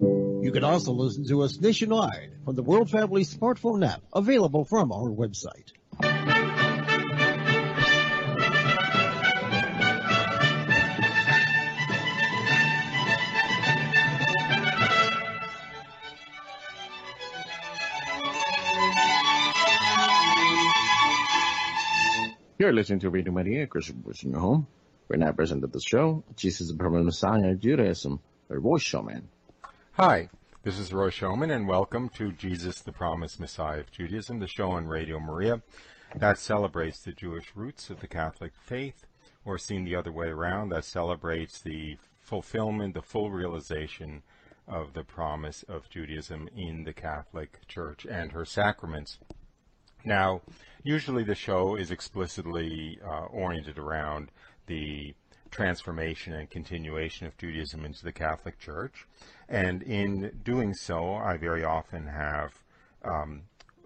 You can also listen to us nationwide from the World Family smartphone app available from our website. You're listening to Radio Maria, Christian Voice in your home. We're now present at the show. Jesus the Permanent Messiah, Judaism, a voice Schoeman. Hi, this is Roy Schoeman, and welcome to Jesus the Promised Messiah of Judaism, the show on Radio Maria that celebrates the Jewish roots of the Catholic faith, or seen the other way around, that celebrates the fulfillment, the full realization of the promise of Judaism in the Catholic Church and her sacraments. Now, usually the show is explicitly uh, oriented around the transformation and continuation of Judaism into the Catholic Church. And in doing so, I very often have um,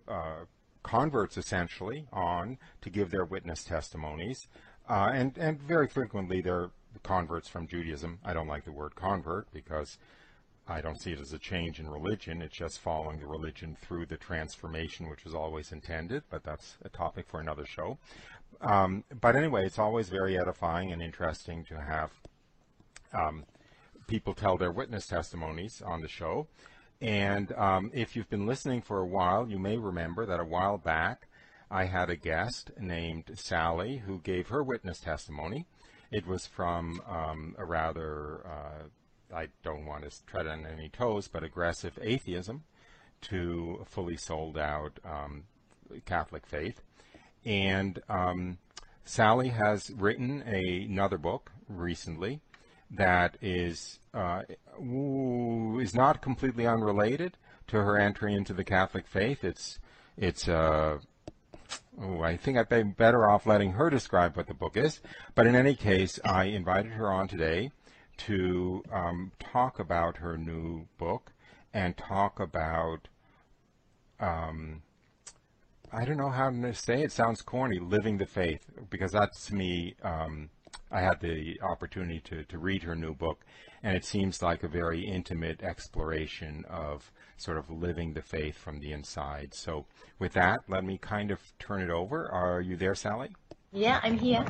uh, converts essentially on to give their witness testimonies. Uh, and, and very frequently they're converts from Judaism. I don't like the word convert because I don't see it as a change in religion. It's just following the religion through the transformation, which was always intended, but that's a topic for another show. Um, but anyway, it's always very edifying and interesting to have um, people tell their witness testimonies on the show. And um, if you've been listening for a while, you may remember that a while back I had a guest named Sally who gave her witness testimony. It was from um, a rather uh, I don't want to tread on any toes, but aggressive atheism to fully sold out um, Catholic faith. And um, Sally has written a, another book recently that is uh, is not completely unrelated to her entry into the Catholic faith. It's it's uh, I think I'd be better off letting her describe what the book is. But in any case, I invited her on today to um, talk about her new book and talk about, um, I don't know how to say it, sounds corny, living the faith, because that's to me, um, I had the opportunity to, to read her new book, and it seems like a very intimate exploration of sort of living the faith from the inside. So, with that, let me kind of turn it over. Are you there, Sally? Yeah, I'm here.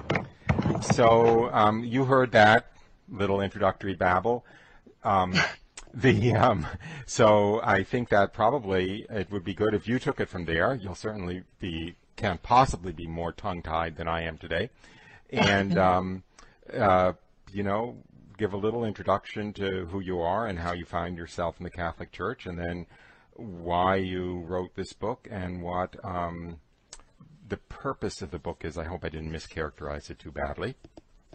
So, um, you heard that little introductory babble. Um, the um, so I think that probably it would be good if you took it from there. You'll certainly be can't possibly be more tongue-tied than I am today, and um, uh, you know, give a little introduction to who you are and how you find yourself in the Catholic Church, and then why you wrote this book and what um, the purpose of the book is. I hope I didn't mischaracterize it too badly.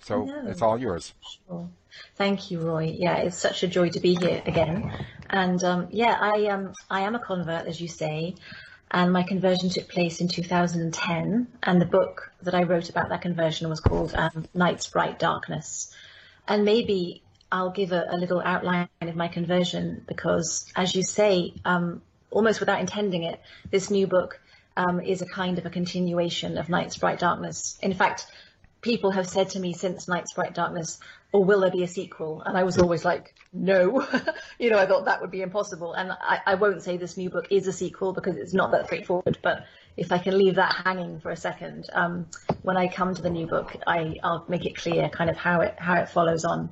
So no. it's all yours. Sure. Thank you, Roy. Yeah, it's such a joy to be here again. And um, yeah, I um, I am a convert, as you say, and my conversion took place in 2010. And the book that I wrote about that conversion was called um, Night's Bright Darkness. And maybe I'll give a, a, little outline of my conversion because, as you say, um, almost without intending it, this new book um, is a kind of a continuation of Night's Bright Darkness. In fact, people have said to me since Night's Bright Darkness, or will there be a sequel? And I was always like, no. you know, I thought that would be impossible. And I, I, won't say this new book is a sequel because it's not that straightforward, but if I can leave that hanging for a second, um, when I come to the new book, I, will make it clear kind of how it, how it follows on.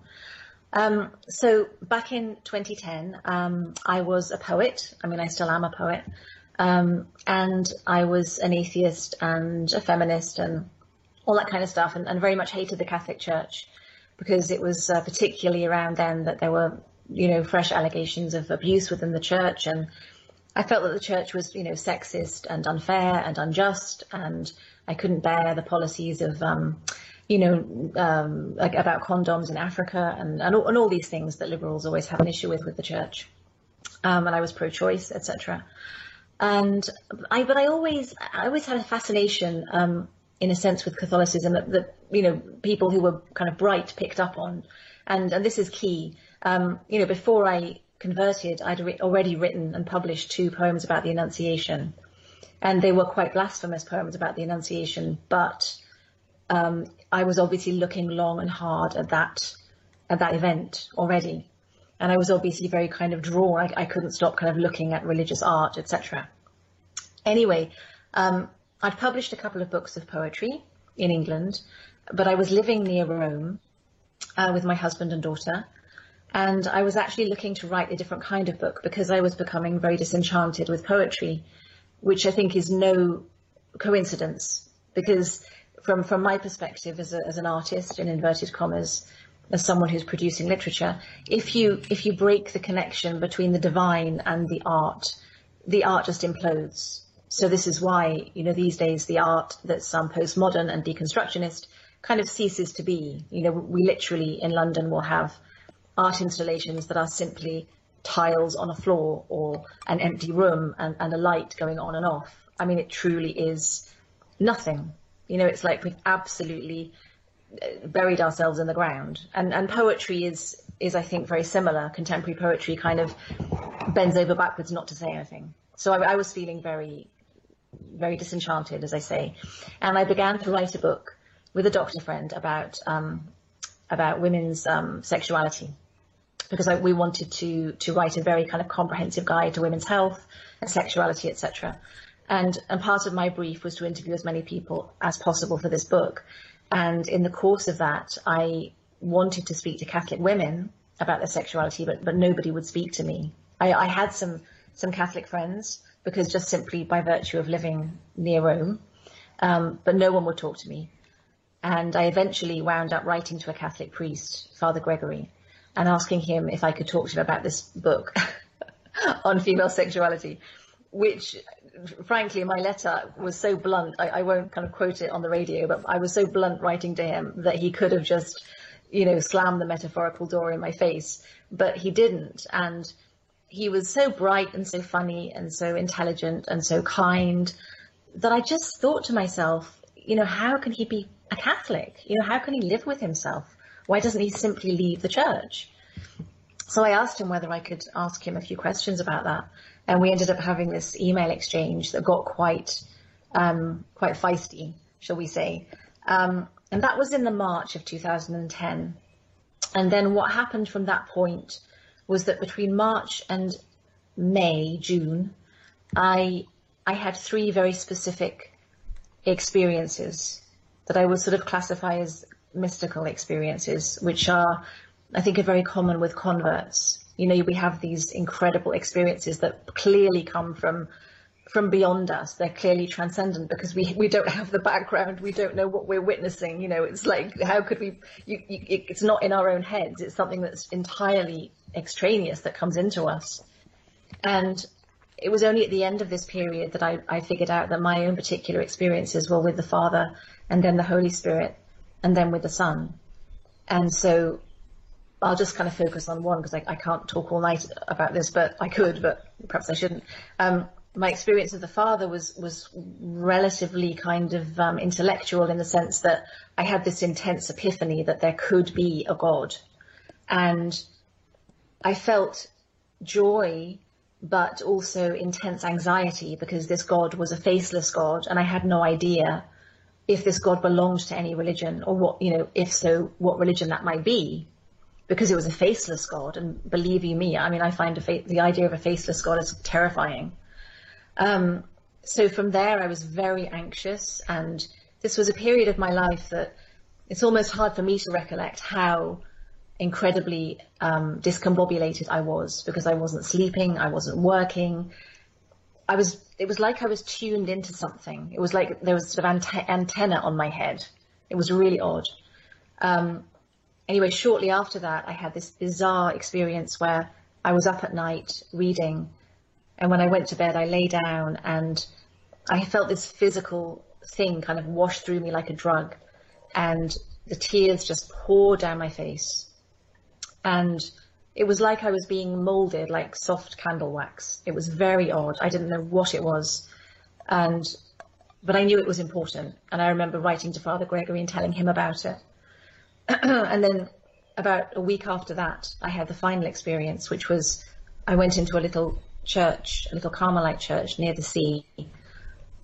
Um, so back in 2010, um, I was a poet. I mean, I still am a poet. Um, and I was an atheist and a feminist and all that kind of stuff, and, and very much hated the Catholic Church because it was uh, particularly around then that there were, you know, fresh allegations of abuse within the church, and I felt that the church was, you know, sexist and unfair and unjust, and I couldn't bear the policies of, um, you know, um, like about condoms in Africa and and all, and all, these things that liberals always have an issue with with the church. Um, and I was pro-choice, etc. And I, but I always, I always had a fascination um, in a sense with Catholicism that, that, you know people who were kind of bright picked up on, and and this is key. Um, you know, before I converted, I'd re- already written and published two poems about the Annunciation, and they were quite blasphemous poems about the Annunciation. But um, I was obviously looking long and hard at that at that event already, and I was obviously very kind of drawn. I, I couldn't stop kind of looking at religious art, etc. Anyway, um, I'd published a couple of books of poetry in England, but I was living near Rome uh, with my husband and daughter, and I was actually looking to write a different kind of book because I was becoming very disenchanted with poetry, which I think is no coincidence because from from my perspective as, a, as an artist in inverted commas as someone who's producing literature, if you if you break the connection between the divine and the art, the art just implodes. So this is why, you know, these days the art that's um, postmodern and deconstructionist kind of ceases to be. You know, we literally in London will have art installations that are simply tiles on a floor or an empty room and, and a light going on and off. I mean, it truly is nothing. You know, it's like we've absolutely buried ourselves in the ground. And and poetry is is I think very similar. Contemporary poetry kind of bends over backwards not to say anything. So I, I was feeling very very disenchanted, as I say, and I began to write a book with a doctor friend about um, about women's um, sexuality because I, we wanted to to write a very kind of comprehensive guide to women's health and sexuality, etc. And and part of my brief was to interview as many people as possible for this book. And in the course of that, I wanted to speak to Catholic women about their sexuality, but, but nobody would speak to me. I, I had some, some Catholic friends because just simply by virtue of living near Rome, um, but no one would talk to me. And I eventually wound up writing to a Catholic priest, Father Gregory, and asking him if I could talk to him about this book on female sexuality, which frankly, my letter was so blunt. I, I, won't kind of quote it on the radio, but I was so blunt writing to him that he could have just, you know, slammed the metaphorical door in my face, but he didn't. And he was so bright and so funny and so intelligent and so kind that I just thought to myself, you know, how can he be a Catholic? You know, how can he live with himself? Why doesn't he simply leave the church? So I asked him whether I could ask him a few questions about that and we ended up having this email exchange that got quite um, quite feisty, shall we say? Um, and that was in the March of 2010. And then what happened from that point was that between March and May, June, I I had three very specific experiences that I would sort of classify as mystical experiences, which are, I think, are very common with converts. You know, we have these incredible experiences that clearly come from from beyond us. They're clearly transcendent because we we don't have the background. We don't know what we're witnessing. You know, it's like how could we? You, you, it's not in our own heads. It's something that's entirely extraneous that comes into us. And it was only at the end of this period that I, I figured out that my own particular experiences were with the Father, and then the Holy Spirit, and then with the Son. And so I'll just kind of focus on one because I, I, can't talk all night about this, but I could, but perhaps I shouldn't. Um, my experience of the father was was relatively kind of um, intellectual in the sense that I had this intense epiphany that there could be a God, and I felt joy, but also intense anxiety because this God was a faceless God, and I had no idea if this God belonged to any religion or what you know, if so, what religion that might be because it was a faceless God. And believe you me, I mean, I find the idea of a faceless God is terrifying. Um, so from there, I was very anxious, and this was a period of my life that it's almost hard for me to recollect how incredibly um, discombobulated I was because I wasn't sleeping, I wasn't working. I was. It was like I was tuned into something. It was like there was sort of ante- antenna on my head. It was really odd. Um, anyway, shortly after that, I had this bizarre experience where I was up at night reading, and when I went to bed, I lay down and I felt this physical thing kind of wash through me like a drug, and the tears just poured down my face. And it was like I was being molded like soft candle wax. It was very odd. I didn't know what it was. And but I knew it was important. And I remember writing to Father Gregory and telling him about it. and then about a week after that, I had the final experience, which was I went into a little church, a little Carmelite church near the sea,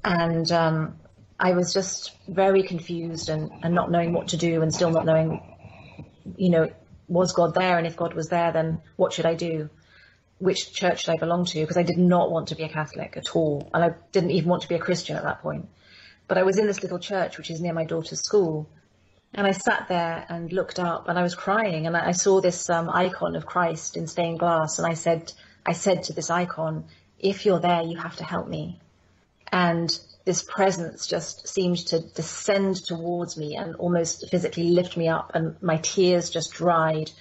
and um, I was just very confused and, and not knowing what to do, and still not knowing, you know, was God there? And if God was there, then what should I do? Which church should I belong to? Because I did not want to be a Catholic at all. And I didn't even want to be a Christian at that point. But I was in this little church, which is near my daughter's school. And I sat there and looked up and I was crying and I saw this um, icon of Christ in stained glass. And I said, I said to this icon, if you're there, you have to help me. And this presence just seemed to descend towards me and almost physically lift me up and my tears just dried.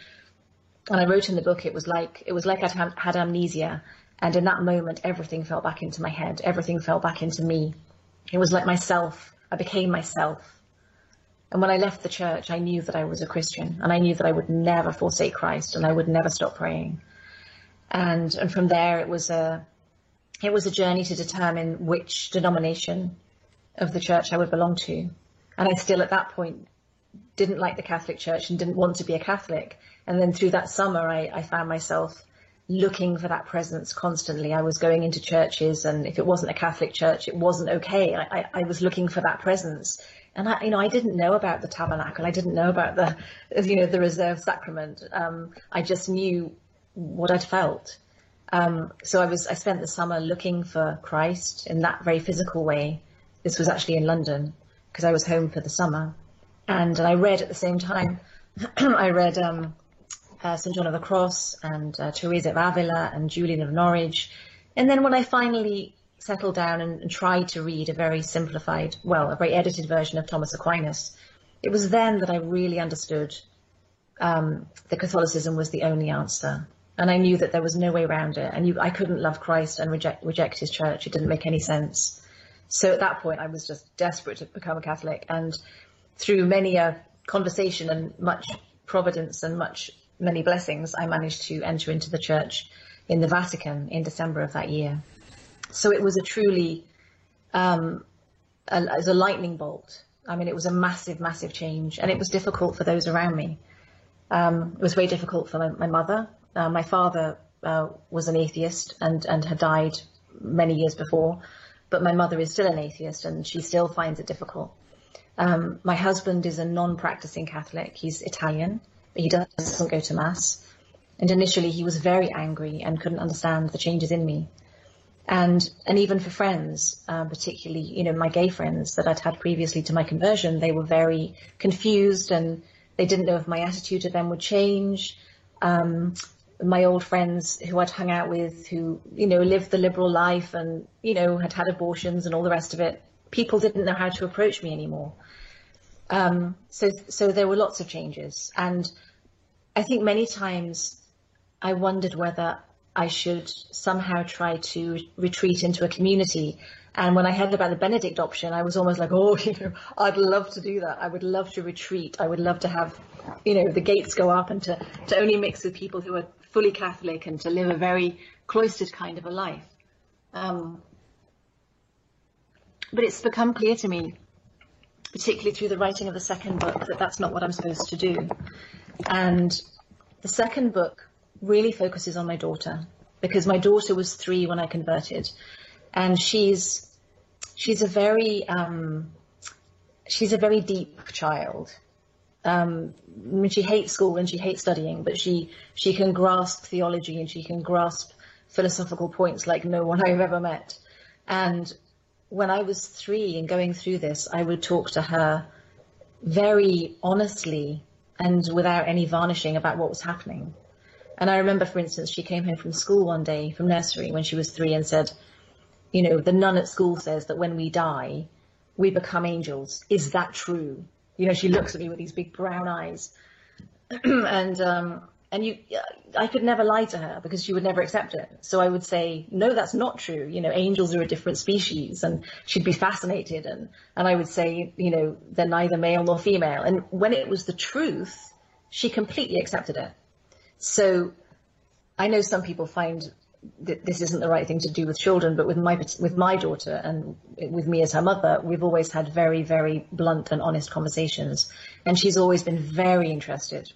And I wrote in the book, it was like, it was like I'd had amnesia. And in that moment, everything fell back into my head. Everything fell back into me. It was like myself. I became myself. And when I left the church, I knew that I was a Christian and I knew that I would never forsake Christ and I would never stop praying. And, and from there, it was a, it was a journey to determine which denomination of the church I would belong to. And I still at that point didn't like the Catholic Church and didn't want to be a Catholic. And then through that summer, I, I found myself looking for that presence constantly. I was going into churches, and if it wasn't a Catholic church, it wasn't okay. I, I, I was looking for that presence. And I, you know, I didn't know about the tabernacle. I didn't know about the, you know, the reserved sacrament. Um, I just knew what I'd felt. Um, so I was, I spent the summer looking for Christ in that very physical way. This was actually in London because I was home for the summer. And I read at the same time, I read um, uh, St. John of the Cross and uh, Teresa of Avila and Julian of Norwich. And then when I finally settled down and, and, tried to read a very simplified, well, a very edited version of Thomas Aquinas, it was then that I really understood um, that Catholicism was the only answer. And I knew that there was no way around it. And you, I couldn't love Christ and reject, reject his church. It didn't make any sense. So at that point, I was just desperate to become a Catholic. And through many a conversation and much providence and much many blessings, I managed to enter into the church in the Vatican in December of that year. So it was a truly, um, a, as a lightning bolt. I mean, it was a massive, massive change, and it was difficult for those around me. Um, it was very difficult for my, my mother. Uh, my father uh, was an atheist and, and had died many years before, but my mother is still an atheist and she still finds it difficult. Um, my husband is a non-practicing Catholic. He's Italian, but he doesn't go to mass. And initially he was very angry and couldn't understand the changes in me. And, and even for friends, uh, particularly, you know, my gay friends that I'd had previously to my conversion, they were very confused and they didn't know if my attitude to them would change. Um, my old friends who I'd hung out with who, you know, lived the liberal life and, you know, had had abortions and all the rest of it, people didn't know how to approach me anymore. Um, so, so there were lots of changes. And I think many times I wondered whether I should somehow try to retreat into a community. And when I heard about the Benedict option, I was almost like, oh, you know, I'd love to do that. I would love to retreat. I would love to have, you know, the gates go up and to, to only mix with people who are fully Catholic and to live a very cloistered kind of a life. Um, but it's become clear to me, particularly through the writing of the second book, that that's not what I'm supposed to do. And the second book really focuses on my daughter because my daughter was three when I converted, and she's she's a very um, she's a very deep child. Um, I mean, she hates school and she hates studying, but she she can grasp theology and she can grasp philosophical points like no one I've ever met. And when I was three and going through this, I would talk to her very honestly and without any varnishing about what was happening. And I remember, for instance, she came home from school one day from nursery when she was three and said, you know, the nun at school says that when we die, we become angels. Is that true? You know, she looks at me with these big brown eyes. and, um, and you, I could never lie to her because she would never accept it. So I would say, no, that's not true. You know, angels are a different species and she'd be fascinated. And, and I would say, you know, they're neither male nor female. And when it was the truth, she completely accepted it. So I know some people find that this isn't the right thing to do with children, but with my with my daughter and with me as her mother, we've always had very very blunt and honest conversations, and she's always been very interested.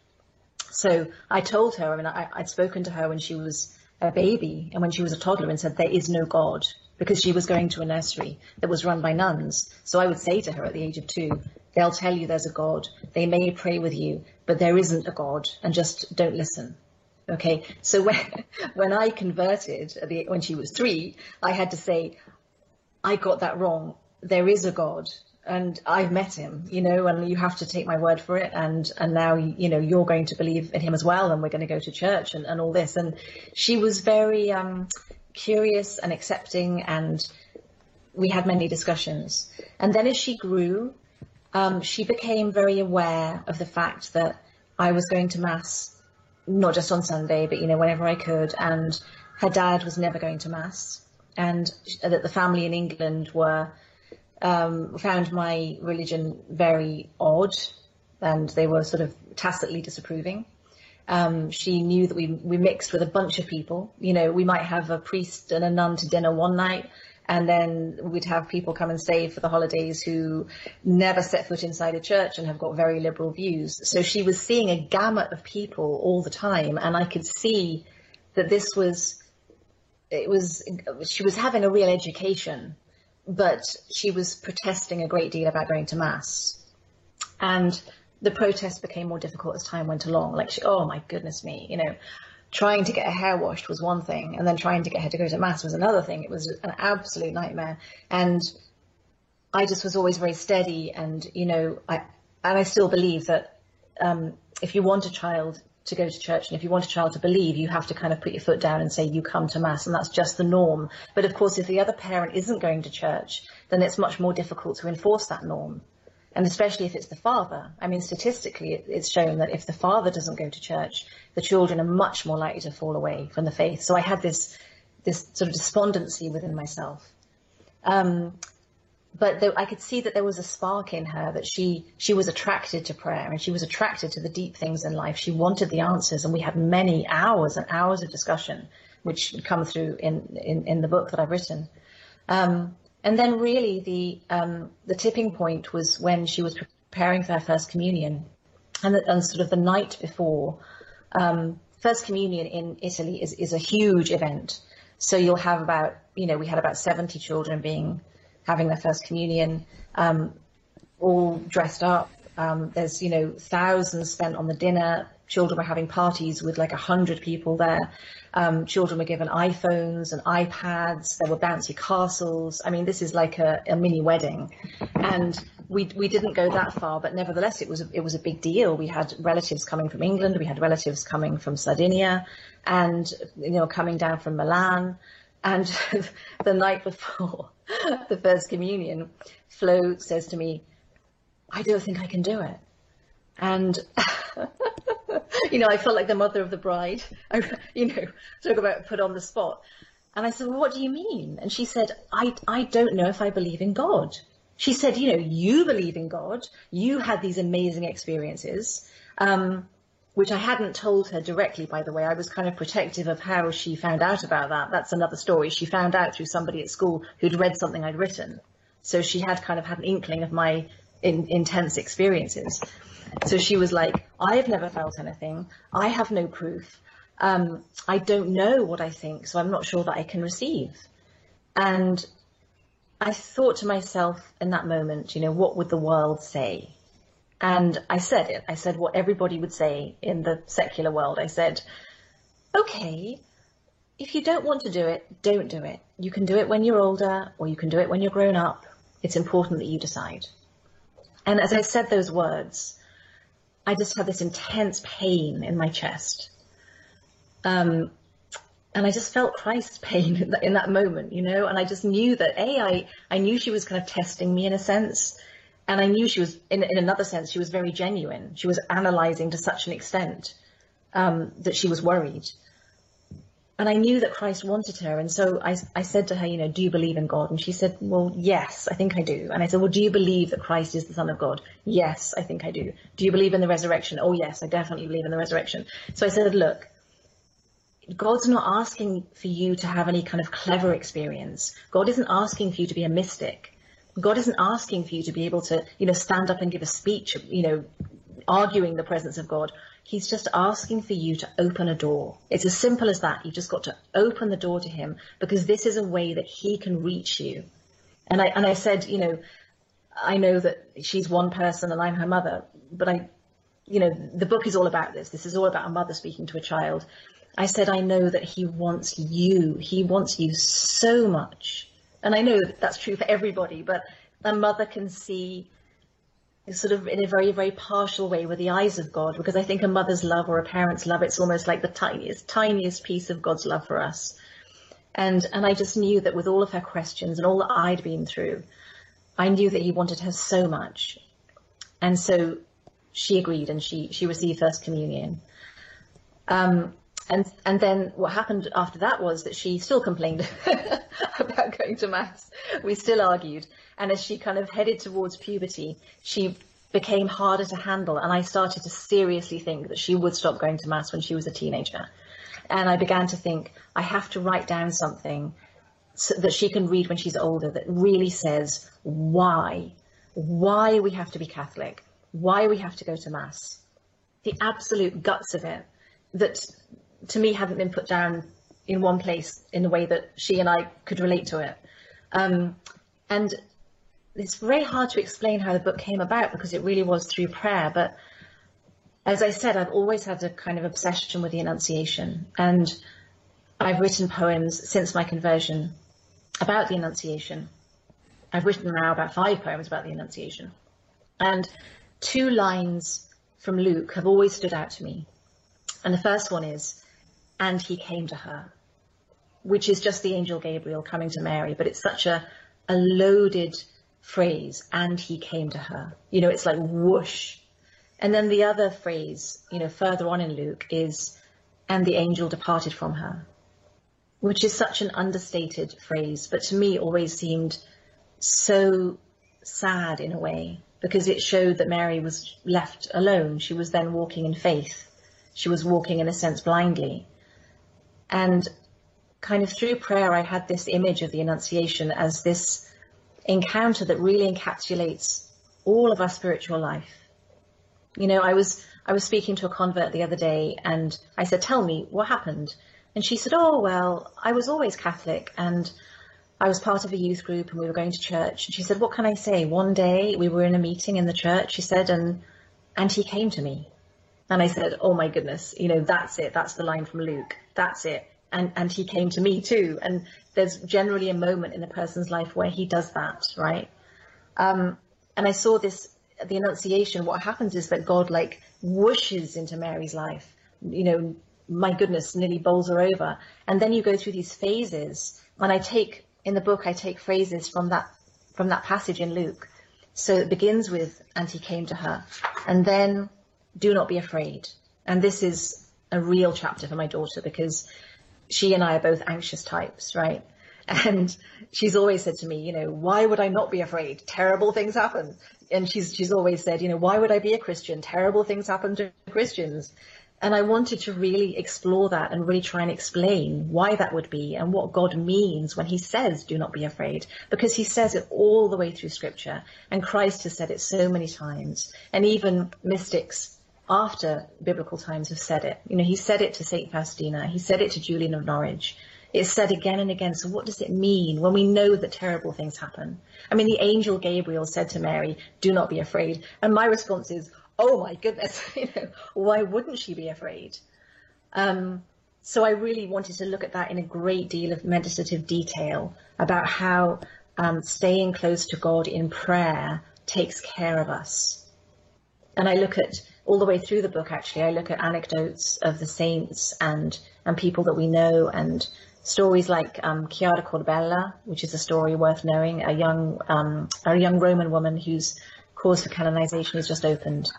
So I told her, I mean, I, I'd spoken to her when she was a baby and when she was a toddler and said there is no God because she was going to a nursery that was run by nuns. So I would say to her at the age of two, They'll tell you there's a God. They may pray with you, but there isn't a God and just don't listen. Okay. So when, when I converted when she was three, I had to say, I got that wrong. There is a God and I've met him, you know, and you have to take my word for it. And, and now, you know, you're going to believe in him as well. And we're going to go to church and, and all this. And she was very, um, curious and accepting and we had many discussions. And then as she grew, um, she became very aware of the fact that I was going to mass, not just on Sunday, but, you know, whenever I could. And her dad was never going to mass and that the family in England were, um, found my religion very odd and they were sort of tacitly disapproving. Um, she knew that we, we mixed with a bunch of people. You know, we might have a priest and a nun to dinner one night, and then we'd have people come and stay for the holidays who never set foot inside a church and have got very liberal views. So she was seeing a gamut of people all the time, and I could see that this was, it was, she was having a real education, but she was protesting a great deal about going to mass. And the protests became more difficult as time went along. Like, she, oh my goodness me, you know, trying to get her hair washed was one thing, and then trying to get her to go to mass was another thing. It was an absolute nightmare. And I just was always very steady, and you know, I and I still believe that um, if you want a child to go to church and if you want a child to believe, you have to kind of put your foot down and say you come to mass, and that's just the norm. But of course, if the other parent isn't going to church, then it's much more difficult to enforce that norm and especially if it's the father. I mean, statistically, it's shown that if the father doesn't go to church, the children are much more likely to fall away from the faith. So I had this this sort of despondency within myself. Um, but I could see that there was a spark in her that she she was attracted to prayer and she was attracted to the deep things in life. She wanted the answers, and we had many hours and hours of discussion, which come through in in, in the book that I've written. Um, and then really the um, the tipping point was when she was preparing for her first communion, and, the, and sort of the night before. Um, first communion in Italy is, is a huge event. So you'll have about, you know, we had about 70 children being having their first communion, um, all dressed up. Um, there's, you know, thousands spent on the dinner. Children were having parties with like a hundred people there. Um, children were given iPhones and iPads. There were bouncy castles. I mean, this is like a, a mini wedding, and we we didn't go that far, but nevertheless, it was a, it was a big deal. We had relatives coming from England. We had relatives coming from Sardinia, and you know, coming down from Milan. And the night before the first communion, Flo says to me, "I don't think I can do it." And you know, I felt like the mother of the bride. I, you know, talk about put on the spot. And I said, well, what do you mean? And she said, I, I don't know if I believe in God. She said, you know, you believe in God. You had these amazing experiences, um, which I hadn't told her directly, by the way. I was kind of protective of how she found out about that. That's another story. She found out through somebody at school who'd read something I'd written. So she had kind of had an inkling of my in, intense experiences. So she was like, I have never felt anything. I have no proof. Um, I don't know what I think, so I'm not sure that I can receive. And I thought to myself in that moment, you know, what would the world say? And I said it. I said what everybody would say in the secular world. I said, okay, if you don't want to do it, don't do it. You can do it when you're older or you can do it when you're grown up. It's important that you decide. And as I said those words, I just had this intense pain in my chest. Um, and I just felt Christ's pain in that, in that, moment, you know, and I just knew that A, I, I knew she was kind of testing me in a sense. And I knew she was, in, in another sense, she was very genuine. She was analyzing to such an extent um, that she was worried and I knew that Christ wanted her. And so I, I said to her, you know, do you believe in God? And she said, well, yes, I think I do. And I said, well, do you believe that Christ is the Son of God? Yes, I think I do. Do you believe in the resurrection? Oh, yes, I definitely believe in the resurrection. So I said, look, God's not asking for you to have any kind of clever experience. God isn't asking for you to be a mystic. God isn't asking for you to be able to, you know, stand up and give a speech, you know, arguing the presence of God. He's just asking for you to open a door. It's as simple as that. You've just got to open the door to him because this is a way that he can reach you. And I, and I said, you know, I know that she's one person and I'm her mother, but I, you know, the book is all about this. This is all about a mother speaking to a child. I said, I know that he wants you. He wants you so much. And I know that that's true for everybody, but a mother can see sort of in a very, very partial way with the eyes of God, because I think a mother's love or a parent's love, it's almost like the tiniest, tiniest piece of God's love for us. And, and I just knew that with all of her questions and all that I'd been through, I knew that he wanted her so much. And so she agreed and she, she received First Communion. Um, and and then what happened after that was that she still complained about going to mass. We still argued, and as she kind of headed towards puberty, she became harder to handle, and I started to seriously think that she would stop going to mass when she was a teenager. And I began to think I have to write down something so that she can read when she's older that really says why, why we have to be Catholic, why we have to go to mass, the absolute guts of it that to me haven't been put down in one place in the way that she and I could relate to it. Um, and it's very hard to explain how the book came about because it really was through prayer. But as I said, I've always had a kind of obsession with the Annunciation. And I've written poems since my conversion about the Annunciation. I've written now about five poems about the Annunciation. And two lines from Luke have always stood out to me. And the first one is, and he came to her, which is just the angel Gabriel coming to Mary, but it's such a, a loaded phrase, and he came to her. You know, it's like whoosh. And then the other phrase, you know, further on in Luke is, and the angel departed from her, which is such an understated phrase, but to me always seemed so sad in a way, because it showed that Mary was left alone. She was then walking in faith. She was walking, in a sense, blindly. And kind of through prayer, I had this image of the Annunciation as this encounter that really encapsulates all of our spiritual life. You know, I was I was speaking to a convert the other day and I said, Tell me, what happened? And she said, Oh, well, I was always Catholic and I was part of a youth group and we were going to church. And she said, What can I say? One day we were in a meeting in the church, she said, and and he came to me. And I said, Oh my goodness, you know, that's it. That's the line from Luke. That's it. And, and he came to me too. And there's generally a moment in a person's life where he does that, right? Um, and I saw this, the Annunciation, what happens is that God like whooshes into Mary's life, you know, my goodness, nearly bowls her over. And then you go through these phases. And I take, in the book, I take phrases from that, from that passage in Luke. So it begins with, and he came to her. And then, do not be afraid. And this is a real chapter for my daughter because she and I are both anxious types, right? And she's always said to me, you know, why would I not be afraid? Terrible things happen. And she's she's always said, you know, why would I be a Christian? Terrible things happen to Christians. And I wanted to really explore that and really try and explain why that would be and what God means when he says, do not be afraid, because he says it all the way through scripture. And Christ has said it so many times. And even mystics after biblical times have said it. You know, he said it to St. Faustina, he said it to Julian of Norwich. It's said again and again. So what does it mean when we know that terrible things happen? I mean, the angel Gabriel said to Mary, do not be afraid. And my response is, oh my goodness, you know, why wouldn't she be afraid? Um, so I really wanted to look at that in a great deal of meditative detail about how um, staying close to God in prayer takes care of us. And I look at all the way through the book, actually, I look at anecdotes of the saints and, and people that we know and stories like um, Chiara Corbella, which is a story worth knowing, a young, um, a young Roman woman whose cause for canonization is just opened,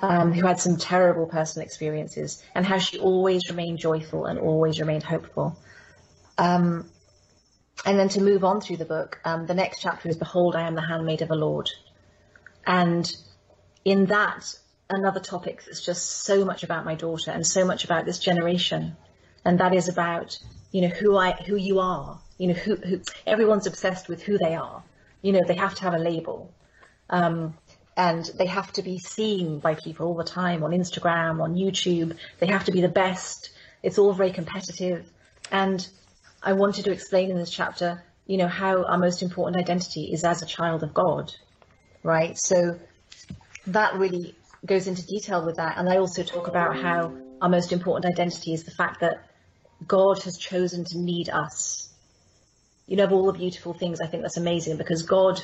um, who had some terrible personal experiences, and how she always remained joyful and always remained hopeful. Um, and then to move on through the book, um, the next chapter is Behold, I am the handmaid of the Lord. And in that, another topic that's just so much about my daughter and so much about this generation. And that is about, you know, who I, who you are, you know, who, who everyone's obsessed with who they are. You know, they have to have a label. Um, and they have to be seen by people all the time on Instagram, on YouTube. They have to be the best. It's all very competitive. And I wanted to explain in this chapter, you know, how our most important identity is as a child of God. right? So that really goes into detail with that. And I also talk about how our most important identity is the fact that God has chosen to need us. You know, of all the beautiful things, I think that's amazing because God,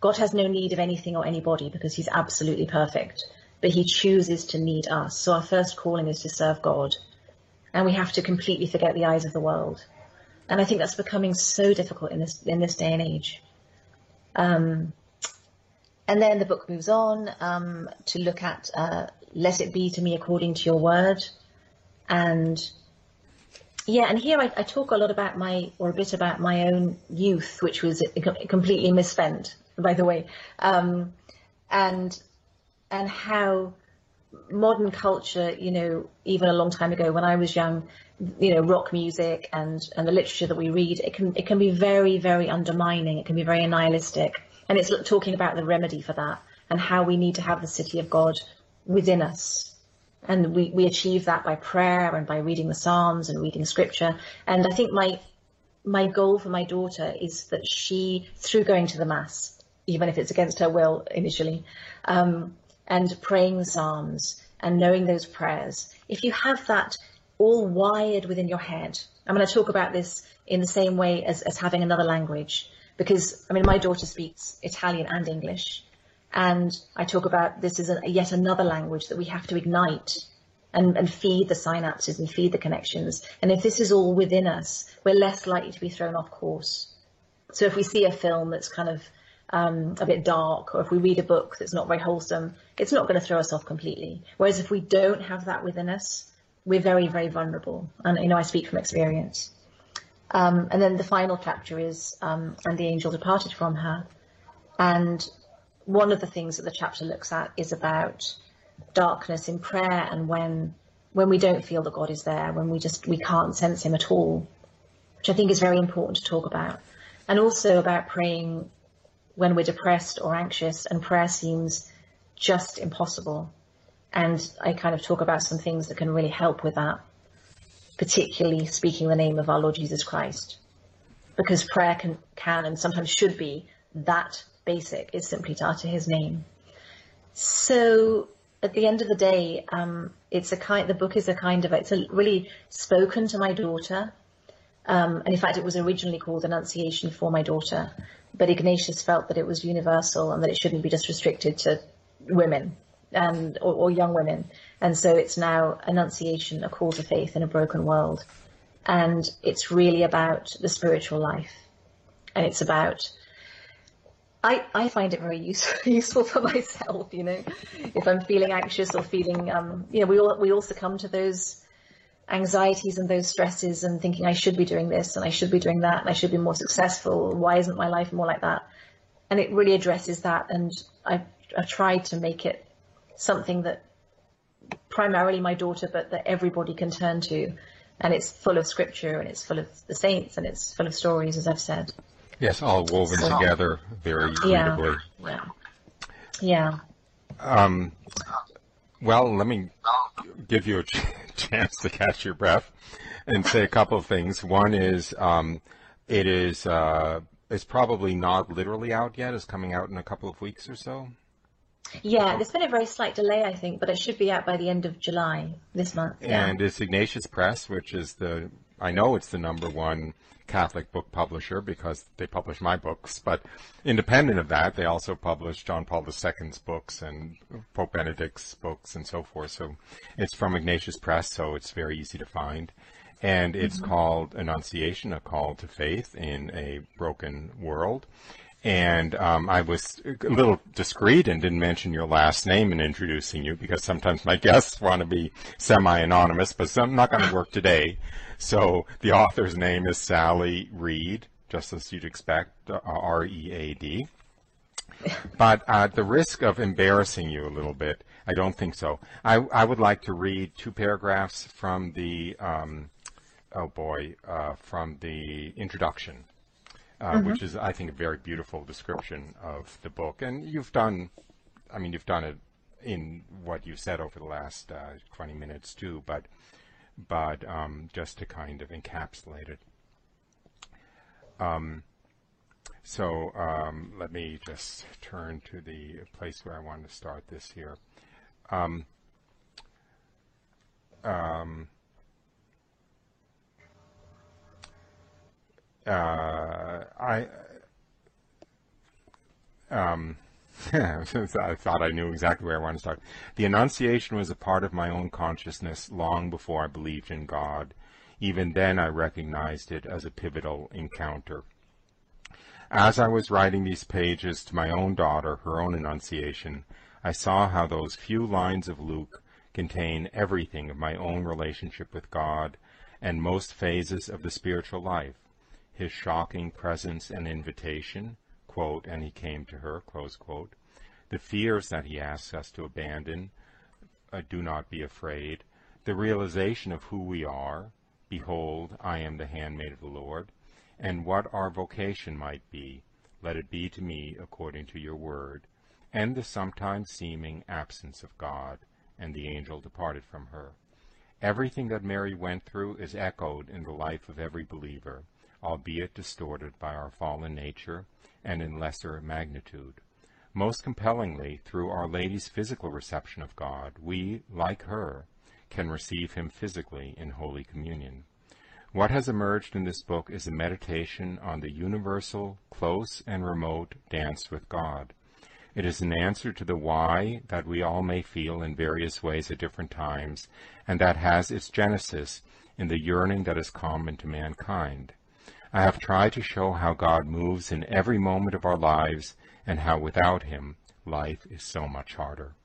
God has no need of anything or anybody because he's absolutely perfect, but he chooses to need us. So our first calling is to serve God and we have to completely forget the eyes of the world. And I think that's becoming so difficult in this, in this day and age. Um, and then the book moves on um, to look at uh, let it be to me according to your word. And yeah, and here I, I, talk a lot about my, or a bit about my own youth, which was completely misspent, by the way, um, and and how modern culture, you know, even a long time ago when I was young, you know, rock music and and the literature that we read, it can it can be very very undermining. It can be very nihilistic and it's talking about the remedy for that and how we need to have the city of God within us. And we, we achieve that by prayer and by reading the Psalms and reading scripture. And I think my my goal for my daughter is that she, through going to the Mass, even if it's against her will initially, um, and praying the Psalms and knowing those prayers, if you have that all wired within your head, I'm going to talk about this in the same way as, as having another language because I mean my daughter speaks Italian and English, and I talk about this is a, yet another language that we have to ignite and, and feed the synapses and feed the connections. And if this is all within us, we're less likely to be thrown off course. So if we see a film that's kind of um, a bit dark, or if we read a book that's not very wholesome, it's not going to throw us off completely. Whereas if we don't have that within us, we're very, very vulnerable. And you know, I speak from experience. Um, and then the final chapter is, um, and the angel departed from her. And one of the things that the chapter looks at is about darkness in prayer and when when we don't feel that God is there, when we just we can't sense him at all, which I think is very important to talk about. And also about praying when we're depressed or anxious and prayer seems just impossible. And I kind of talk about some things that can really help with that particularly speaking the name of our Lord Jesus Christ. Because prayer can, can and sometimes should be that basic is simply to utter his name. So at the end of the day, um, it's a kind, the book is a kind of, it's a really spoken to my daughter. Um, and in fact, it was originally called Annunciation for my daughter, but Ignatius felt that it was universal and that it shouldn't be just restricted to women and or, or young women. And so it's now Annunciation, a call to faith in a broken world. And it's really about the spiritual life. And it's about, I, I find it very useful, useful for myself, you know, if I'm feeling anxious or feeling, um, you know, we all, we all succumb to those anxieties and those stresses and thinking I should be doing this and I should be doing that and I should be more successful. Why isn't my life more like that? And it really addresses that. And I, I tried to make it something that primarily my daughter, but that everybody can turn to. And it's full of scripture and it's full of the saints and it's full of stories, as I've said. Yes, all woven so, together very yeah, readably. Yeah. Yeah. Um, well, let me give you a ch- chance to catch your breath and say a couple of things. One is um, it is uh, it's probably not literally out yet. It's coming out in a couple of weeks or so. Yeah, there's been a very slight delay, I think, but it should be out by the end of July this month. Yeah. And it's Ignatius Press, which is the, I know it's the number one Catholic book publisher because they publish my books, but independent of that, they also publish John Paul II's books and Pope Benedict's books and so forth. So it's from Ignatius Press, so it's very easy to find. And it's mm-hmm. called Annunciation, a call to faith in a broken world. And um, I was a little discreet and didn't mention your last name in introducing you because sometimes my guests want to be semi-anonymous, but I'm not going to work today. So the author's name is Sally Read, just as you'd expect, uh, R-E-A-D. But at the risk of embarrassing you a little bit, I don't think so. I, I would like to read two paragraphs from the, um, oh boy, uh, from the introduction uh, mm-hmm. which is, I think, a very beautiful description of the book. And you've done, I mean, you've done it in what you've said over the last uh, 20 minutes too, but but um, just to kind of encapsulate it. Um, so um, let me just turn to the place where I want to start this here. Um, um, uh, I um, I thought I knew exactly where I wanted to start. The Annunciation was a part of my own consciousness long before I believed in God. Even then, I recognized it as a pivotal encounter. As I was writing these pages to my own daughter, her own Annunciation, I saw how those few lines of Luke contain everything of my own relationship with God and most phases of the spiritual life. His shocking presence and invitation, quote, and he came to her, close quote. The fears that he asks us to abandon, uh, do not be afraid. The realization of who we are, behold, I am the handmaid of the Lord, and what our vocation might be, let it be to me according to your word, and the sometimes seeming absence of God, and the angel departed from her. Everything that Mary went through is echoed in the life of every believer, albeit distorted by our fallen nature and in lesser magnitude. Most compellingly, through Our Lady's physical reception of God, we, like her, can receive Him physically in Holy Communion. What has emerged in this book is a meditation on the universal, close and remote dance with God. It is an answer to the why that we all may feel in various ways at different times, and that has its genesis in the yearning that is common to mankind. I have tried to show how God moves in every moment of our lives and how without Him life is so much harder.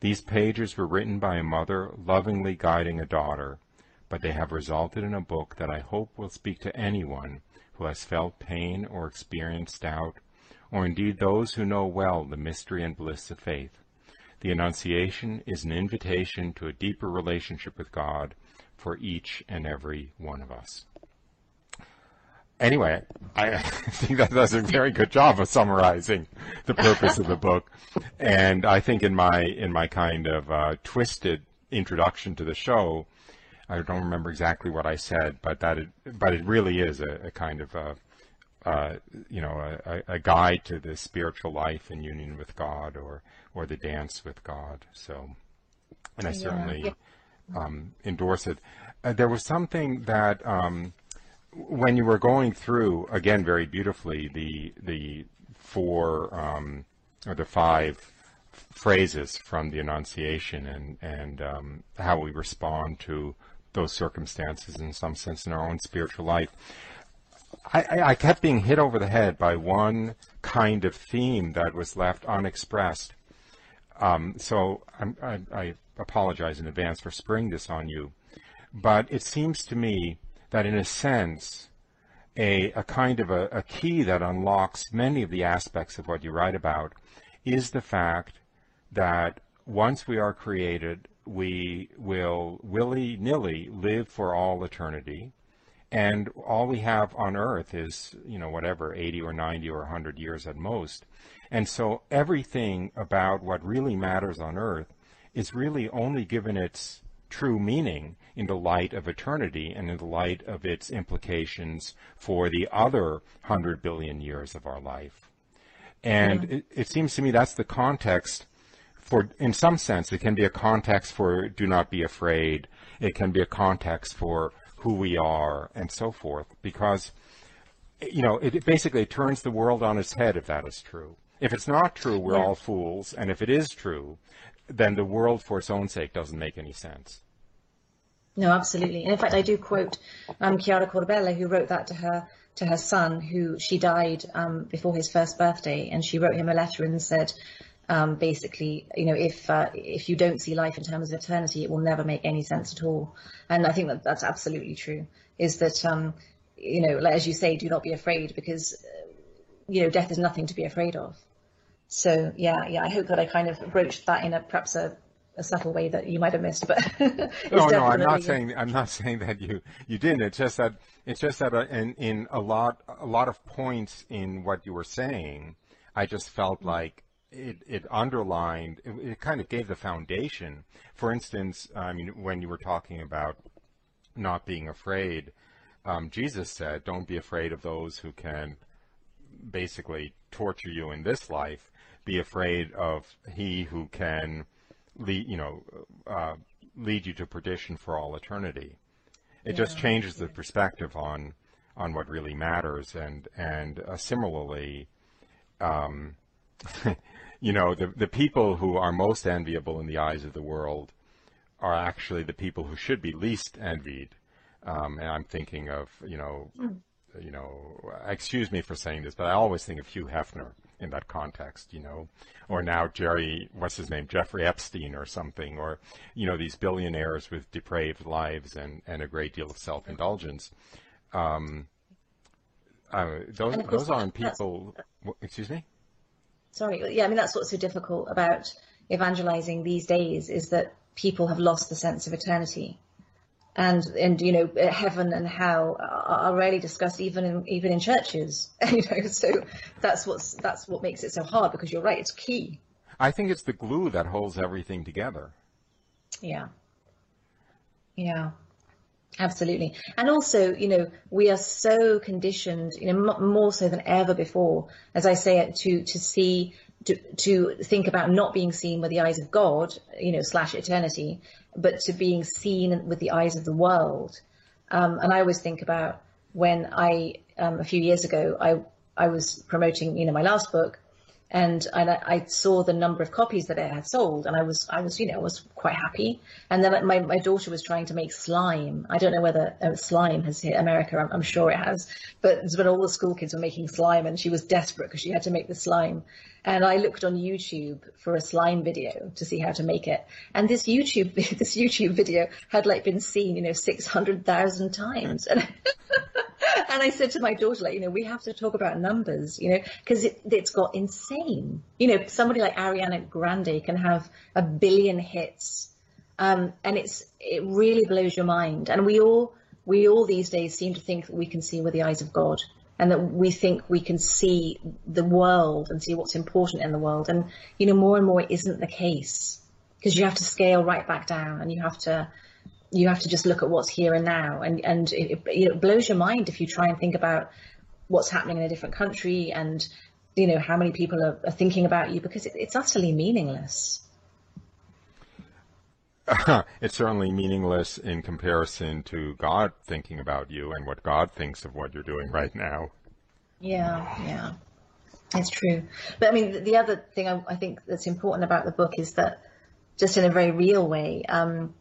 These pages were written by a mother lovingly guiding a daughter, but they have resulted in a book that I hope will speak to anyone who has felt pain or experienced doubt, or indeed those who know well the mystery and bliss of faith. The Annunciation is an invitation to a deeper relationship with God for each and every one of us anyway, I think that does a very good job of summarizing the purpose of the book. And I think in my in my kind of uh, twisted introduction to the show, I don't remember exactly what I said, but that it, but it really is a, a kind of a, uh, you know a, a, guide to the spiritual life in union with God or or the dance with God. So, and I certainly um, endorse it. Uh, there was something that. Um, when you were going through again very beautifully the the four um, or the five phrases from the Annunciation and and um, how we respond to those circumstances in some sense in our own spiritual life. I, I, kept being hit over the head by one kind of theme that was left unexpressed. Um, so I, I apologize in advance for springing this on you, but it seems to me that in a sense, a, a kind of a, a key that unlocks many of the aspects of what you write about is the fact that once we are created, we will willy nilly live for all eternity. And all we have on earth is, you know, whatever, 80 or 90 or 100 years at most. And so everything about what really matters on earth is really only given its true meaning in the light of eternity and in the light of its implications for the other hundred billion years of our life. And yeah. it, it seems to me that's the context for, in some sense, it can be a context for do not be afraid. It can be a context for who we are and so forth because, you know, it, it basically turns the world on its head if that is true. If it's not true, we're yeah. all fools. And if it is true, then the world for its own sake doesn't make any sense. No, absolutely. And in fact, I do quote um, Chiara Corbella, who wrote that to her to her son, who she died um, before his first birthday, and she wrote him a letter and said, um, basically, you know, if uh, if you don't see life in terms of eternity, it will never make any sense at all. And I think that that's absolutely true. Is that um, you know, as you say, do not be afraid because uh, you know, death is nothing to be afraid of. So yeah, yeah, I hope that I kind of broached that in a perhaps a, a subtle way that you might have missed, but no, no, I'm not saying I'm not saying that you you didn't. It's just that it's just that uh, in in a lot a lot of points in what you were saying, I just felt mm-hmm. like it, it underlined, it, it, kind of gave the foundation. For instance, I mean, when you were talking about not being afraid, um, Jesus said, "Don't be afraid of those who can basically torture you in this life, be afraid of he who can lead, you know, uh, lead you to perdition for all eternity. It just changes the perspective on on what really matters, and and uh, similarly, um, you know, the the people who are most enviable in the eyes of the world are actually the people who should be least envied. Um, and I'm thinking of, you know, you know, excuse me for saying this, but I always think of Hugh Hefner in that context, you know, or now Jerry, what's his name, Jeffrey Epstein or something, or, you know, these billionaires with depraved lives and, and a great deal of self-indulgence. Um, uh, those, And of course those aren't people, excuse me? Sorry, yeah, I mean that's what's so difficult about evangelizing these days is that people have lost the sense of eternity, and and you know uh, heaven and hell are, are rarely discussed even in even in churches. You know, so that's what's that's what makes it so hard because you're right, it's key. I think it's the glue that holds everything together. Yeah. Yeah. Absolutely. And also, you know, we are so conditioned, you know, m- more so than ever before, as I say it, to, to see, to, to think about not being seen with the eyes of God, you know, slash eternity, but to being seen with the eyes of the world. Um, and I always think about when I, um, a few years ago, I, I was promoting, you know, my last book and and I, I saw the number of copies that it had sold, and I was I was you know I was quite happy. And then my my daughter was trying to make slime. I don't know whether uh, slime has hit America. I'm, I'm sure it has, but but all the school kids were making slime, and she was desperate because she had to make the slime. And I looked on YouTube for a slime video to see how to make it, and this YouTube this YouTube video had like been seen you know six hundred thousand times, and and I said to my daughter, like, you know, we have to talk about numbers, you know, because it, it's got insane. You know, somebody like Ariana Grande can have a billion hits, um, and it's it really blows your mind. And we all we all these days seem to think that we can see with the eyes of God, and that we think we can see the world and see what's important in the world. And you know, more and more it isn't the case because you have to scale right back down, and you have to you have to just look at what's here and now and and it, it, blows your mind if you try and think about what's happening in a different country and you know how many people are, are thinking about you because it, it's utterly meaningless it's certainly meaningless in comparison to God thinking about you and what God thinks of what you're doing right now. yeah yeah it's true but i mean the, the other thing I, I think that's important about the book is that just in a very real way um,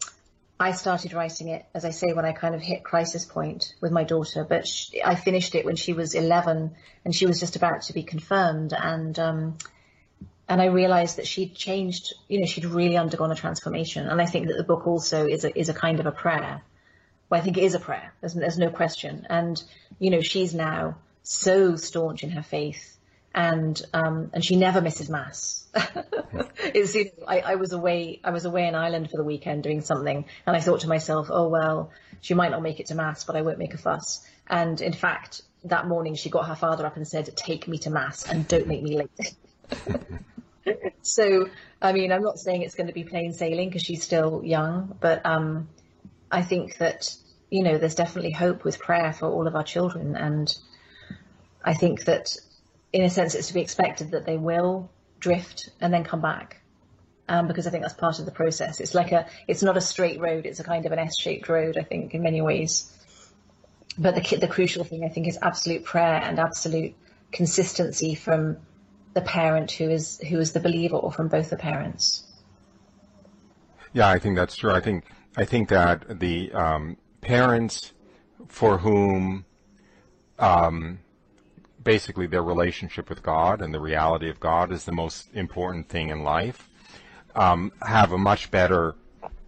I started writing it, as I say, when I kind of hit crisis point with my daughter, but she, I finished it when she was 11 and she was just about to be confirmed. And, um, and I realized that she'd changed, you know, she'd really undergone a transformation. And I think that the book also is a, is a kind of a prayer. Well, I think it is a prayer. There's, there's no question. And, you know, she's now so staunch in her faith and, um, and she never misses mass. it's, you know, I, I was away, I was away in Ireland for the weekend doing something and I thought to myself, oh, well, she might not make it to mass, but I won't make a fuss. And in fact, that morning she got her father up and said, take me to mass and don't make me late. so, I mean, I'm not saying it's going to be plain sailing because she's still young, but um, I think that, you know, there's definitely hope with prayer for all of our children. And I think that, in a sense, it's to be expected that they will drift and then come back. Um, because I think that's part of the process. It's like a, it's not a straight road. It's a kind of an S-shaped road, I think, in many ways. But the, the crucial thing, I think, is absolute prayer and absolute consistency from the parent who is who is the believer, or from both the parents. Yeah, I think that's true. I think I think that the um, parents for whom um, basically their relationship with God and the reality of God is the most important thing in life um, have a much better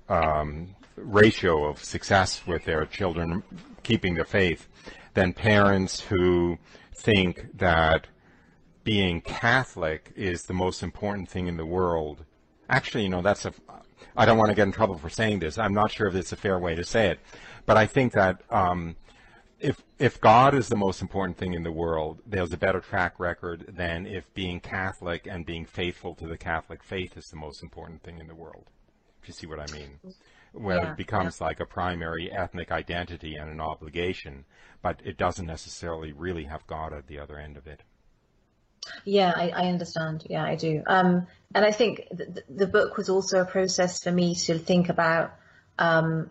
um, ratio of success with their children keeping the faith than parents who think that being Catholic is the most important thing in the world. Actually, you know, that's a. I don't want to get in trouble for saying this. I'm not sure if it's a fair way to say it, but I think that um, if if God is the most important thing in the world, there's a better track record than if being Catholic and being faithful to the Catholic faith is the most important thing in the world. If you see what I mean, where Yeah, it becomes like a primary ethnic identity and an obligation, but it doesn't necessarily really have God at the other end of it. Yeah, I, I understand. Yeah, I do. Um, and I think th- the book was also a process for me to think about um,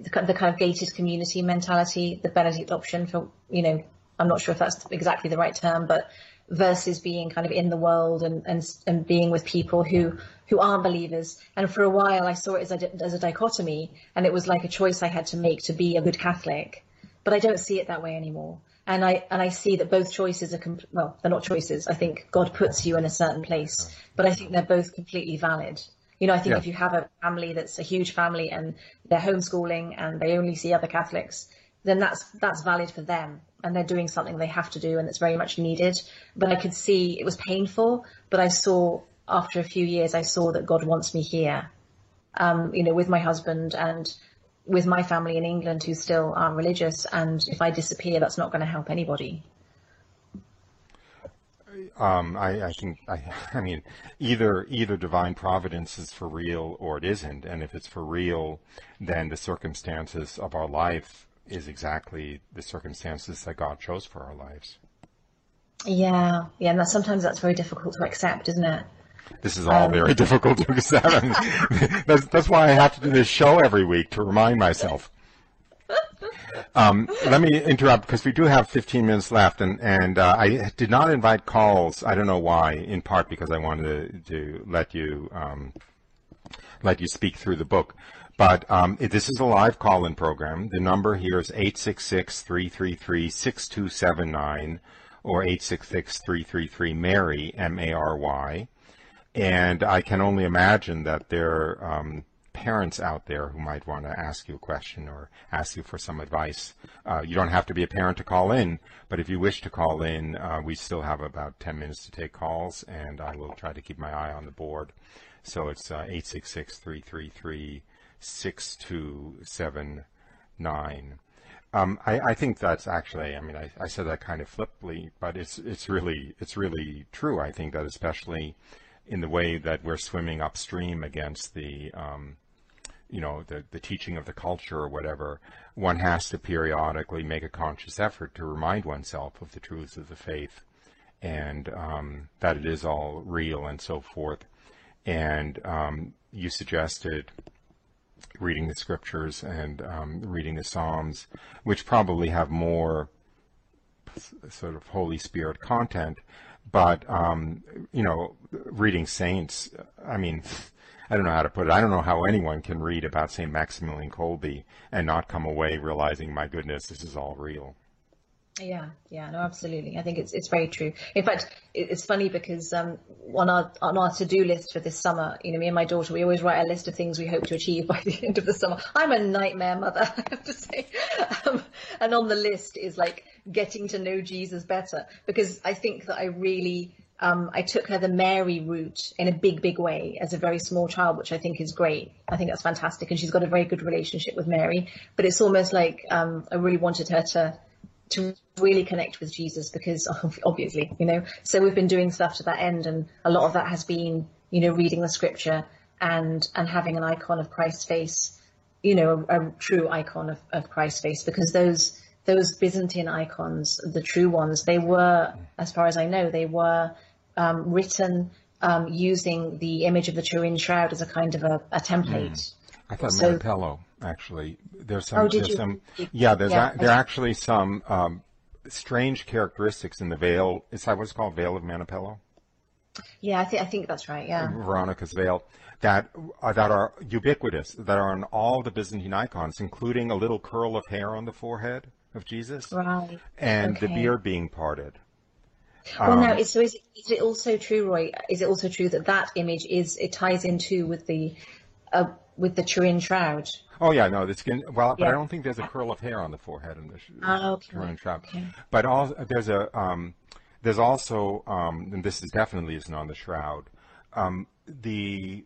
the, the, kind of gated community mentality, the Benedict option for, you know, I'm not sure if that's exactly the right term, but versus being kind of in the world and, and, and being with people who, who aren't believers. And for a while I saw it as a, as a dichotomy and it was like a choice I had to make to be a good Catholic, but I don't see it that way anymore. And I, and I see that both choices are, com- well, they're not choices. I think God puts you in a certain place, but I think they're both completely valid. You know, I think Yeah. if you have a family that's a huge family and they're homeschooling and they only see other Catholics, then that's that's valid for them and they're doing something they have to do and it's very much needed. But I could see it was painful, but I saw after a few years I saw that God wants me here. Um, you know, with my husband and with my family in England who still are religious and if I disappear that's not going to help anybody. Um, I, I think, I, I mean, either either divine providence is for real or it isn't, and if it's for real, then the circumstances of our life is exactly the circumstances that God chose for our lives. Yeah, yeah, and that, sometimes that's very difficult to accept, isn't it? This is all Um, very difficult to and that's, that's why I have to do this show every week to remind myself. Um, let me interrupt because we do have 15 minutes left, and and uh, I did not invite calls. I don't know why. In part because I wanted to, to let you um, let you speak through the book. But um, this is a live call-in program. The number here is 866-333-6279 or 866-333-MARY, M-A-R-Y. And I can only imagine that there are um, parents out there who might want to ask you a question or ask you for some advice. Uh, you don't have to be a parent to call in, but if you wish to call in, uh, we still have about 10 minutes to take calls, and I will try to keep my eye on the board. So it's uh, 866-333-6279. Um, I, I think that's actually, I mean, I, I said that kind of flippantly, but it's it's really it's really true. I think that especially in the way that we're swimming upstream against the um, you know the the teaching of the culture or whatever, one has to periodically make a conscious effort to remind oneself of the truths of the faith and um, that it is all real and so forth. And um, you suggested reading the scriptures and um, reading the Psalms, which probably have more sort of Holy Spirit content. But um, you know, reading saints. I mean, I don't know how to put it. I don't know how anyone can read about Saint Maximilian Kolbe and not come away realizing, my goodness, this is all real. Yeah, yeah, no, absolutely. I think it's it's very true. In fact, it's funny because um, on our on our to do list for this summer, you know, me and my daughter, we always write a list of things we hope to achieve by the end of the summer. I'm a nightmare mother, I have to say. Um, and on the list is like getting to know Jesus better because I think that I really um, I took her the Mary route in a big, big way as a very small child, which I think is great. I think that's fantastic, and she's got a very good relationship with Mary. But it's almost like um, I really wanted her to to really connect with Jesus because obviously, you know, so we've been doing stuff to that end and a lot of that has been, you know, reading the scripture and, and having an icon of Christ's face, you know, a, a true icon of, of Christ's face because those, those Byzantine icons, the true ones, they were, as far as I know, they were um, written um, using the image of the Turin Shroud as a kind of a, a template. I thought So- Manoppello actually. There's some. Oh, did there's you? some. Yeah, there's Yeah, a, there are actually some um, strange characteristics in the veil. Is that what's called veil of Manoppello? Yeah, I think I think that's right. Yeah. Veronica's veil that uh, that are ubiquitous, that are on all the Byzantine icons, including a little curl of hair on the forehead of Jesus Right. and the beard being parted. Well, Um, now, so is, is it also true, Roy? Is it also true that that image is it ties into with the uh, with the Turin shroud? Oh yeah, no, the skin. Well, but I don't think there's a curl of hair on the forehead in the Ah, okay. Turin Shroud. Okay. But all, there's a um, there's also um, and this is definitely isn't on the shroud. Um, the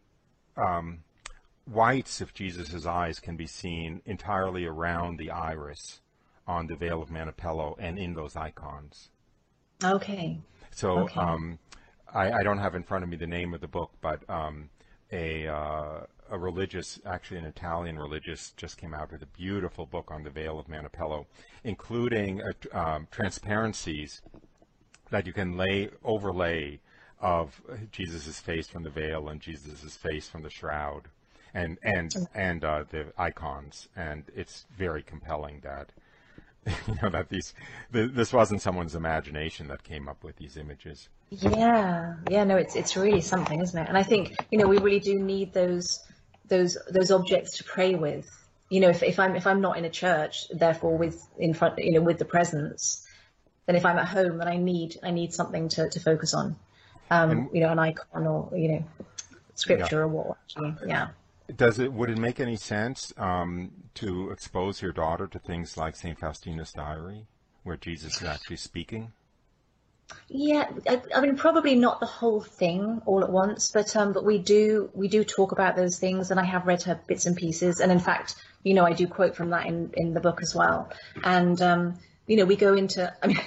um, whites of Jesus' eyes can be seen entirely around the iris on the veil of Manoppello and in those icons. Okay. So Okay. um, I, I don't have in front of me the name of the book, but um, a uh, a religious, actually an Italian religious, just came out with a beautiful book on the Veil of Manoppello, including uh, um, transparencies that you can lay overlay of Jesus' face from the veil and Jesus' face from the shroud, and and and uh, the icons, and it's very compelling that you know that these th- this wasn't someone's imagination that came up with these images. Yeah, yeah, no, it's it's really something, isn't it? And I think you know we really do need those those those objects to pray with. You know, if, if I'm if I'm not in a church, therefore with in front, you know, with the presence, then if I'm at home, then I need I need something to, to focus on. Um, And- you know, an icon or you know, scripture Yeah. or what? Yeah. Does it would it make any sense um, to expose your daughter to things like Saint Faustina's diary, where Jesus is actually speaking? Yeah, I, I mean probably not the whole thing all at once, but um, but we do we do talk about those things, and I have read her bits and pieces, and in fact, you know, I do quote from that in in the book as well, and um, you know, we go into I mean,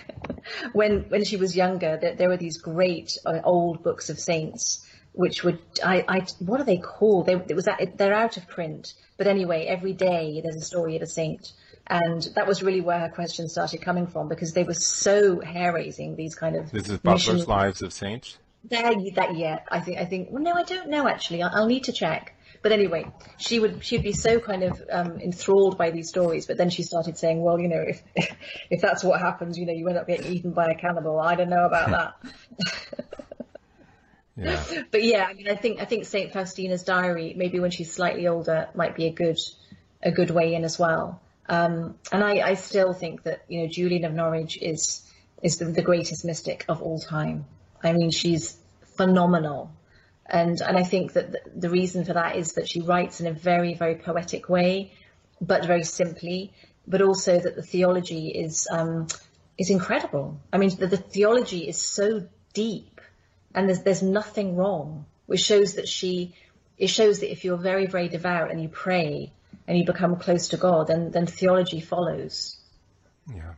when when she was younger, there, there were these great uh, old books of saints, which would I I what are they called? They it was that they're out of print, but anyway, every day there's a story of a saint. And that was really where her question started coming from because they were so hair raising, these kind of This is Butler's Lives of Saints. there, that yet. I think. I think. Well, no, I don't know actually. I'll, I'll need to check. But anyway, she would she'd be so kind of um, enthralled by these stories. But then she started saying, "Well, you know, if if that's what happens, you know, you end up getting eaten by a cannibal. I don't know about that." Yeah. but yeah, I mean, I think I think Saint Faustina's diary, maybe when she's slightly older, might be a good a good way in as well. Um, and I, I still think that you know Julian of Norwich is is the, the greatest mystic of all time. I mean, she's phenomenal, and and I think that the, the reason for that is that she writes in a very very poetic way, but very simply, but also that the theology is um, is incredible. I mean, the, the theology is so deep and there's there's nothing wrong, which shows that she it shows that if you're very very devout and you pray and you become close to God, then then theology follows. Yeah.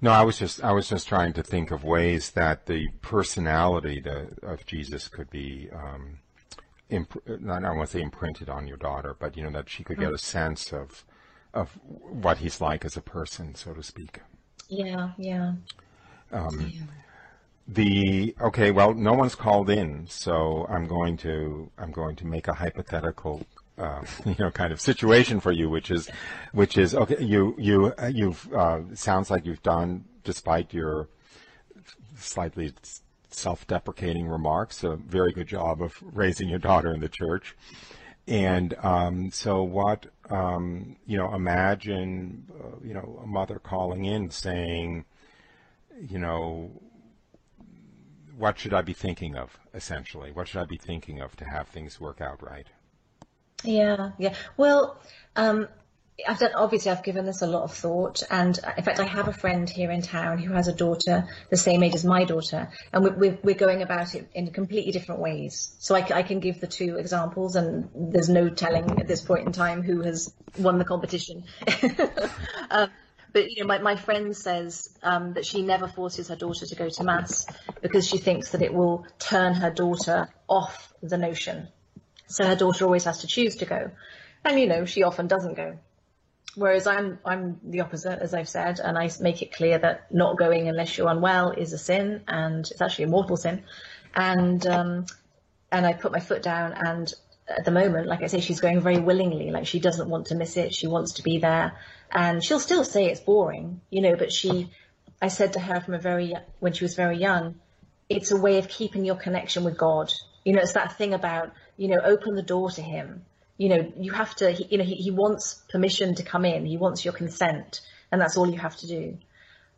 No, I was just I was just trying to think of ways that the personality the, of Jesus could be, um, imp- not, I want to say imprinted on your daughter, but you know that she could get a sense of of what he's like as a person, so to speak. Yeah, yeah. The okay, well, no one's called in, so I'm going to I'm going to make a hypothetical, uh, you know, kind of situation for you, which is, which is okay. You you uh, you've uh, sounds like you've done, despite your slightly self-deprecating remarks, a very good job of raising your daughter in the church. And um, so, what um, you know, imagine uh, you know a mother calling in saying, you know, what should I be thinking of, essentially? What should I be thinking of to have things work out right? Yeah, yeah. Well, um, I've done, obviously I've given this a lot of thought, and uh, in fact I have a friend here in town who has a daughter the same age as my daughter, and we're, we're, going about it in completely different ways. So I can give the two examples, and there's no telling at this point in time who has won the competition. um, but you know, my, my friend says um, that she never forces her daughter to go to mass because she thinks that it will turn her daughter off the notion. So her daughter always has to choose to go. And you know, she often doesn't go. Whereas I'm I'm the opposite, as I've said, and I make it clear that not going unless you're unwell is a sin, and it's actually a mortal sin. And um, and I put my foot down, and at the moment, like I say, she's going very willingly. Like she doesn't want to miss it. She wants to be there, and she'll still say it's boring, you know. But she, I said to her from a very when she was very young, it's a way of keeping your connection with God. You know, it's that thing about you know open the door to Him. You know, you have to. He, you know, he, he wants permission to come in. He wants your consent, and that's all you have to do.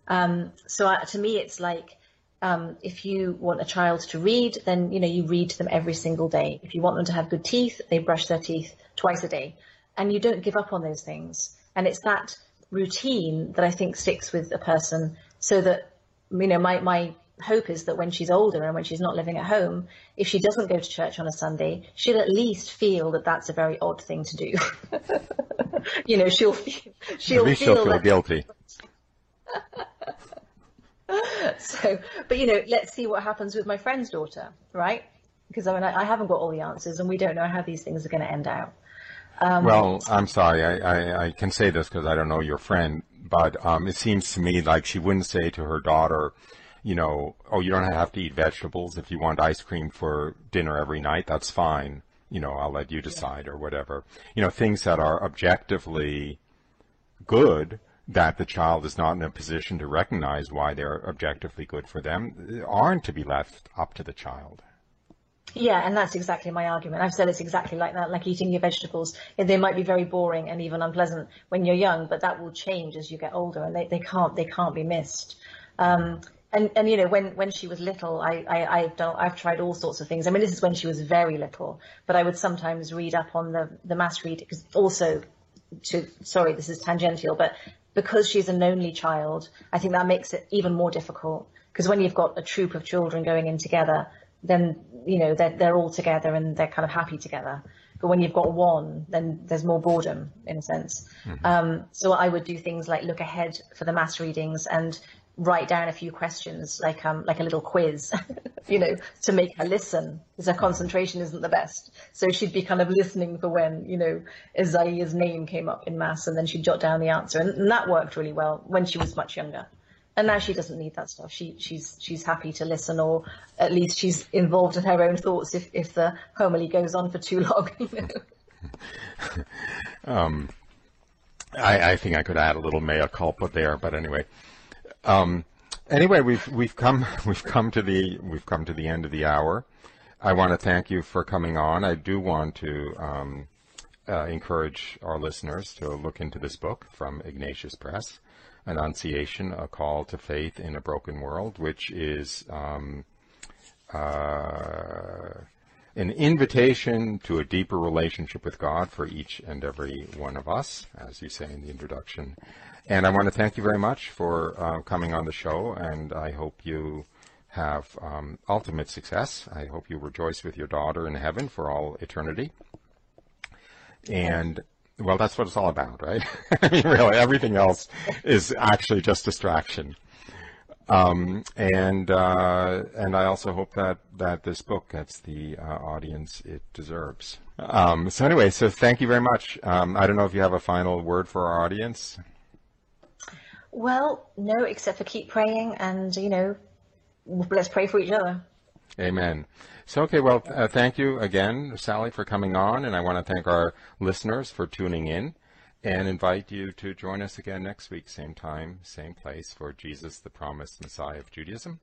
Um, so uh, to me, it's like um, if you want a child to read, then you know you read to them every single day. If you want them to have good teeth, they brush their teeth twice a day, and you don't give up on those things. And it's that routine that I think sticks with a person, so that you know my my hope is that when she's older and when she's not living at home, if she doesn't go to church on a Sunday, she'll at least feel that that's a very odd thing to do. you know, she'll feel she'll At least feel she'll feel guilty. so, but you know, let's see what happens with my friend's daughter, right? Because I mean, I, I haven't got all the answers, and we don't know how these things are going to end out. Well, I'm sorry. I, I, I can say this because I don't know your friend, but um, it seems to me like she wouldn't say to her daughter, you know, oh, you don't have to eat vegetables. If you want ice cream for dinner every night, that's fine. You know, I'll let you decide or whatever. You know, things that are objectively good that the child is not in a position to recognize why they're objectively good for them aren't to be left up to the child. Yeah, and that's exactly my argument. I've said it's exactly like that, like eating your vegetables. They might be very boring and even unpleasant when you're young, but that will change as you get older, and they, they can't they can't be missed. Um, and and you know when when she was little, I, I I've done I've tried all sorts of things. I mean, this is when she was very little, but I would sometimes read up on the the mass read because also to sorry this is tangential, but because she's an only child, I think that makes it even more difficult because when you've got a troop of children going in together, then you know they're they're all together and they're kind of happy together. But when you've got one, then there's more boredom in a sense. Mm-hmm. Um, so I would do things like look ahead for the mass readings and write down a few questions, like um, like a little quiz, you know, to make her listen, because her concentration isn't the best. So she'd be kind of listening for when, you know, Isaiah's name came up in mass, and then she'd jot down the answer, and, and that worked really well when she was much younger. And now she doesn't need that stuff. She she's she's happy to listen, or at least she's involved in her own thoughts if if the homily goes on for too long. You know? um, I, I think I could add a little mea culpa there, but anyway. Um, anyway, we've we've come we've come to the we've come to the end of the hour. I want to thank you for coming on. I do want to um, uh, encourage our listeners to look into this book from Ignatius Press, Annunciation: A Call to Faith in a Broken World, which is um, uh, an invitation to a deeper relationship with God for each and every one of us, as you say in the introduction. And I want to thank you very much for uh, coming on the show, and I hope you have um, ultimate success. I hope you rejoice with your daughter in heaven for all eternity. And well, that's what it's all about, right? I mean, really, everything else is actually just distraction. Um, and uh, and I also hope that that this book gets the uh, audience it deserves. Um, so anyway, so thank you very much. Um, I don't know if you have a final word for our audience. Well, no, except for keep praying and, you know, let's pray for each other. Amen. So, okay, well, uh, thank you again, Sally, for coming on, and I want to thank our listeners for tuning in and invite you to join us again next week, same time, same place, for Jesus, the promised Messiah of Judaism.